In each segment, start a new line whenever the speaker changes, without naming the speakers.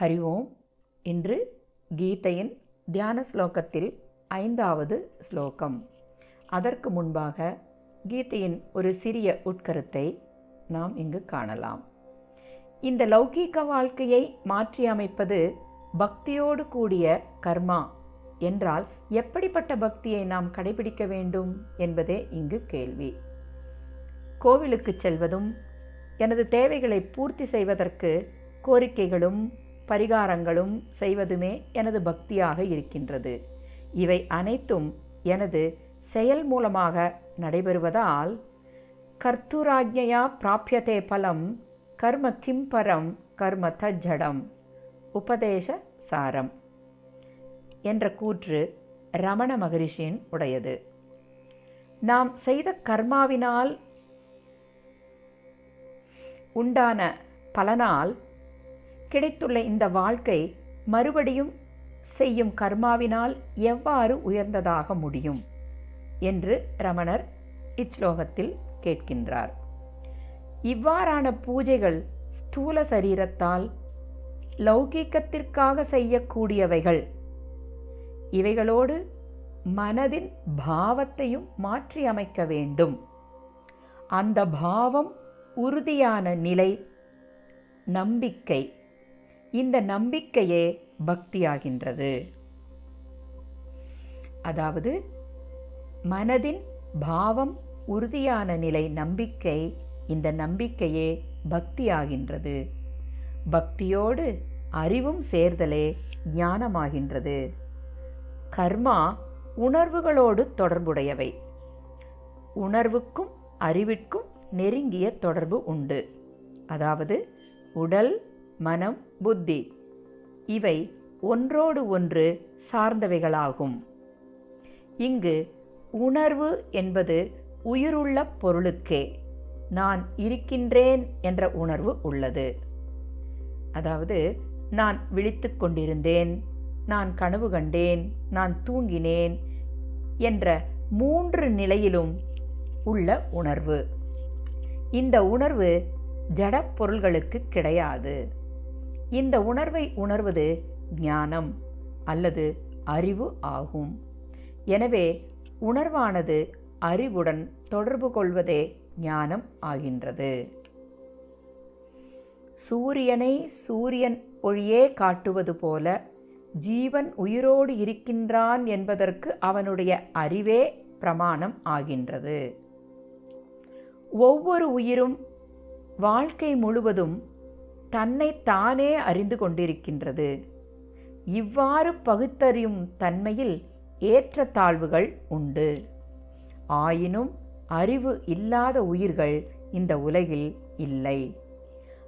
ஹரி ஓம். இன்று கீதையின் தியான ஸ்லோகத்தில் ஐந்தாவது ஸ்லோகம். அதற்கு முன்பாக கீதையின் ஒரு சிறிய உட்கருத்தை நாம் இங்கு காணலாம். இந்த லௌகீக வாழ்க்கையை மாற்றியமைப்பது பக்தியோடு கூடிய கர்மா என்றால் எப்படிப்பட்ட பக்தியை நாம் கடைபிடிக்க வேண்டும் என்பதே இங்கு கேள்வி. கோவிலுக்கு செல்வதும் எனது தேவைகளை பூர்த்தி செய்வதற்கு கோரிக்கைகளும் பரிகாரங்களும் செய்வதுமே எனது பக்தியாக இருக்கின்றது. இவை அனைத்தும் எனது செயல் மூலமாக நடைபெறுவதால் கர்த்துராஜ்யா பிராபியதே பலம் கர்ம கிம்பரம் கர்ம தஜ்ஜடம். உபதேச சாரம். என்ற கூற்று ரமண மகரிஷியின் உடையது. நாம் செய்த கர்மாவினால் உண்டான பலனால் கிடைத்துள்ள இந்த வாழ்க்கை மறுபடியும் செய்யும் கர்மாவினால் எவ்வாறு உயர்ந்ததாக முடியும்? என்று ரமணர் இச்லோகத்தில் கேட்கின்றார். இவ்வாறான பூஜைகள் ஸ்தூல சரீரத்தால் லௌகீக்கத்திற்காக செய்யக்கூடியவைகள். இவைகளோடு மனதின் பாவத்தையும் மாற்றி அமைக்க வேண்டும். அந்த பாவம் உறுதியான நிலை நம்பிக்கை. இந்த நம்பிக்கையே பக்தியாகின்றது. அதாவது மனதின் பாவம் உறுதியான நிலை நம்பிக்கை இந்த நம்பிக்கையே பக்தியாகின்றது. பக்தியோடு அறிவும் சேர்தலே ஞானமாகின்றது. கர்மா உணர்வுகளோடு தொடர்புடையவை. உணர்வுக்கும் அறிவிற்கும் நெருங்கிய தொடர்பு உண்டு. அதாவது உடல் மனம் புத்தி இவை ஒன்றோடு ஒன்று சார்ந்தவைகளாகும். இங்கு உணர்வு என்பது உயிருள்ள பொருளுக்கே நான் இருக்கின்றேன் என்ற உணர்வு உள்ளது. அதாவது நான் விழித்து கொண்டிருந்தேன் நான் கனவு கண்டேன் நான் தூங்கினேன் என்ற மூன்று நிலையிலும் உள்ள உணர்வு. இந்த உணர்வு ஜட பொருள்களுக்கு கிடையாது. இந்த உணர்வை உணர்வது ஞானம் அல்லது அறிவு ஆகும். எனவே உணர்வானது அறிவுடன் தொடர்பு கொள்வதே ஞானம் ஆகின்றது. சூரியனை சூரியன் ஒளியே காட்டுவது போல ஜீவன் உயிரோடு இருக்கின்றான் என்பதற்கு அவனுடைய அறிவே பிரமாணம் ஆகின்றது. ஒவ்வொரு உயிரும் வாழ்க்கை முழுவதும் தன்னை தானே அறிந்து கொண்டிருக்கின்றது. இவ்வாறு பகுத்தறியும் தன்மையில் ஏற்றத்தாழ்வுகள் உண்டு. ஆயினும் அறிவு இல்லாத உயிர்கள் இந்த உலகில் இல்லை.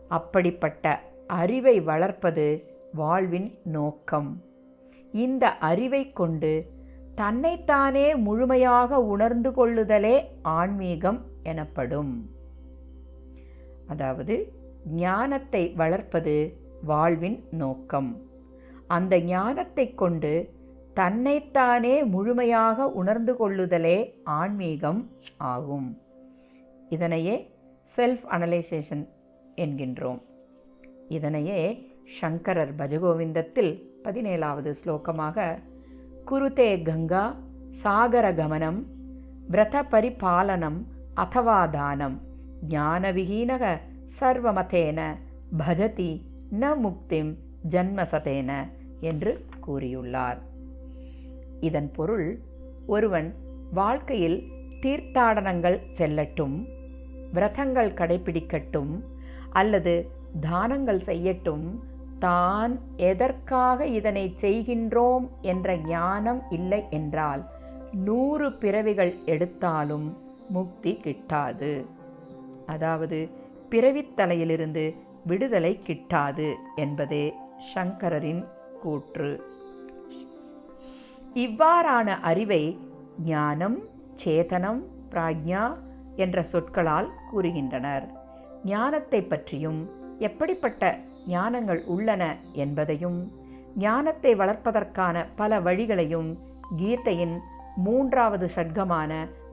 அப்படிப்பட்ட அறிவை வளர்ப்பது வாழ்வின் நோக்கம். இந்த அறிவை கொண்டு தன்னைத்தானே முழுமையாக உணர்ந்து கொள்ளுதலே ஆன்மீகம் எனப்படும். அதாவது ஞானத்தை வளர்ப்பது வாழ்வின் நோக்கம். அந்த ஞானத்தை கொண்டு தன்னைத்தானே முழுமையாக உணர்ந்து கொள்ளுதலே ஆன்மீகம் ஆகும். இதனையே செல்ஃப் அனலைசேஷன் என்கின்றோம். இதனையே சங்கரர் பஜகோவிந்தத்தில் பதினேழாவது ஸ்லோகமாக குருதே கங்கா சாகர கமனம் விரத பரிபாலனம் அதவா தானம் ஞானவிகீனக சர்வமதேன பஜதி ந முக்திம் ஜன்மசதேன என்று கூறியுள்ளார். இதன் பொருள் ஒருவன் வாழ்க்கையில் தீர்த்தாடனங்கள் செல்லட்டும் விரதங்கள் கடைபிடிக்கட்டும் அல்லது தானங்கள் செய்யட்டும் தான் எதற்காக இதனை செய்கின்றோம் என்ற ஞானம் இல்லை என்றால் நூறு பிறவிகள் எடுத்தாலும் முக்தி கிட்டாது. அதாவது பிறவித்தலையிலிருந்து விடுதலை கிட்டாது என்பதே சங்கரரின் கூற்று. இவ்வாறான அறிவை ஞானம் சேதனம் பிராக்ஞா என்ற சொற்களால் கூறுகின்றனர். ஞானத்தை பற்றியும் எப்படிப்பட்ட ஞானங்கள் உள்ளன என்பதையும் ஞானத்தை வளர்ப்பதற்கான பல வழிகளையும் கீதையின் மூன்றாவது ஷட்கமான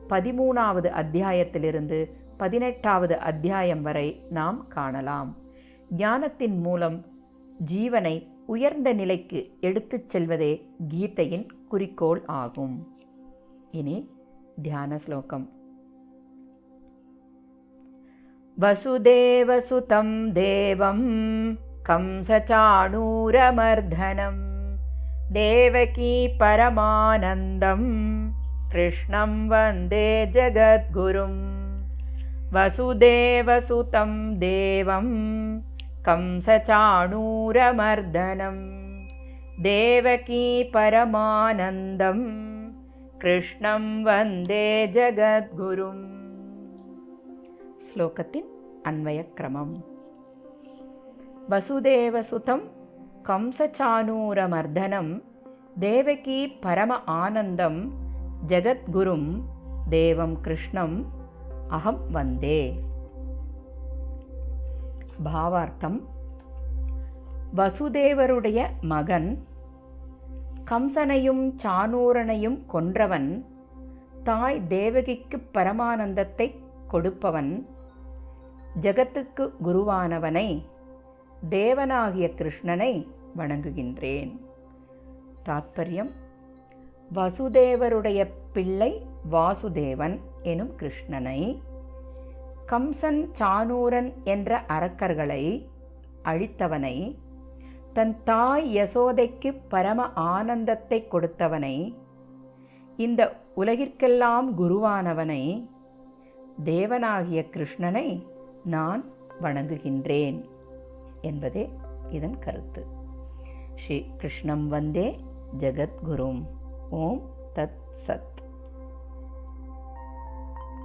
பதிமூணாவது அத்தியாயத்திலிருந்து பதினெட்டாவது அத்தியாயம் வரை நாம் காணலாம் ஞானத்தின் மூலம் ஜீவனை உயர்ந்த நிலைக்கு எடுத்துச் செல்வதே கீதையின் குறிக்கோள் ஆகும் இனி தியான ஸ்லோகம் वसुदेवसुतं देवं कंसचाणूरमर्दनं देवकी परमानन्दं कृष्णं वन्दे जगद्गुरुं वसुदेवसुतं देवं कंसचाणूरमर्दनं देवकी परमानन्दं कृष्णं वन्दे जगद्गुरु श्लोकस्य अन्वयक्रमम्। वसुदेवसुतं कंसचाणूरमर्दनं देवकी परम आनन्दं जगद्गुरुं देवं कृष्णं அகம் வந்தே. பாவார்த்தம். வசுதேவருடைய மகன். கம்சனையும் சானூரனையும் கொன்றவன். தாய் தேவகிக்கு பரமானந்தத்தை கொடுப்பவன். ஜகத்துக்கு குருவானவனை. தேவனாகிய கிருஷ்ணனை வணங்குகின்றேன். தாத்பரியம். வசுதேவருடைய பிள்ளை வாசுதேவன். எனும் கிருஷ்ணனை. கம்சன் சானூரன் என்ற அரக்கர்களை அழித்தவனை. தன் தாய் யசோதைக்கு பரம ஆனந்தத்தை கொடுத்தவனை. இந்த உலகிற்கெல்லாம் குருவானவனை. தேவனாகிய கிருஷ்ணனை நான் வணங்குகின்றேன் என்பதே இதன் கருத்து. ஸ்ரீ கிருஷ்ணம் வந்தே ஜெகத்குரும். ஓம் தத் சத்.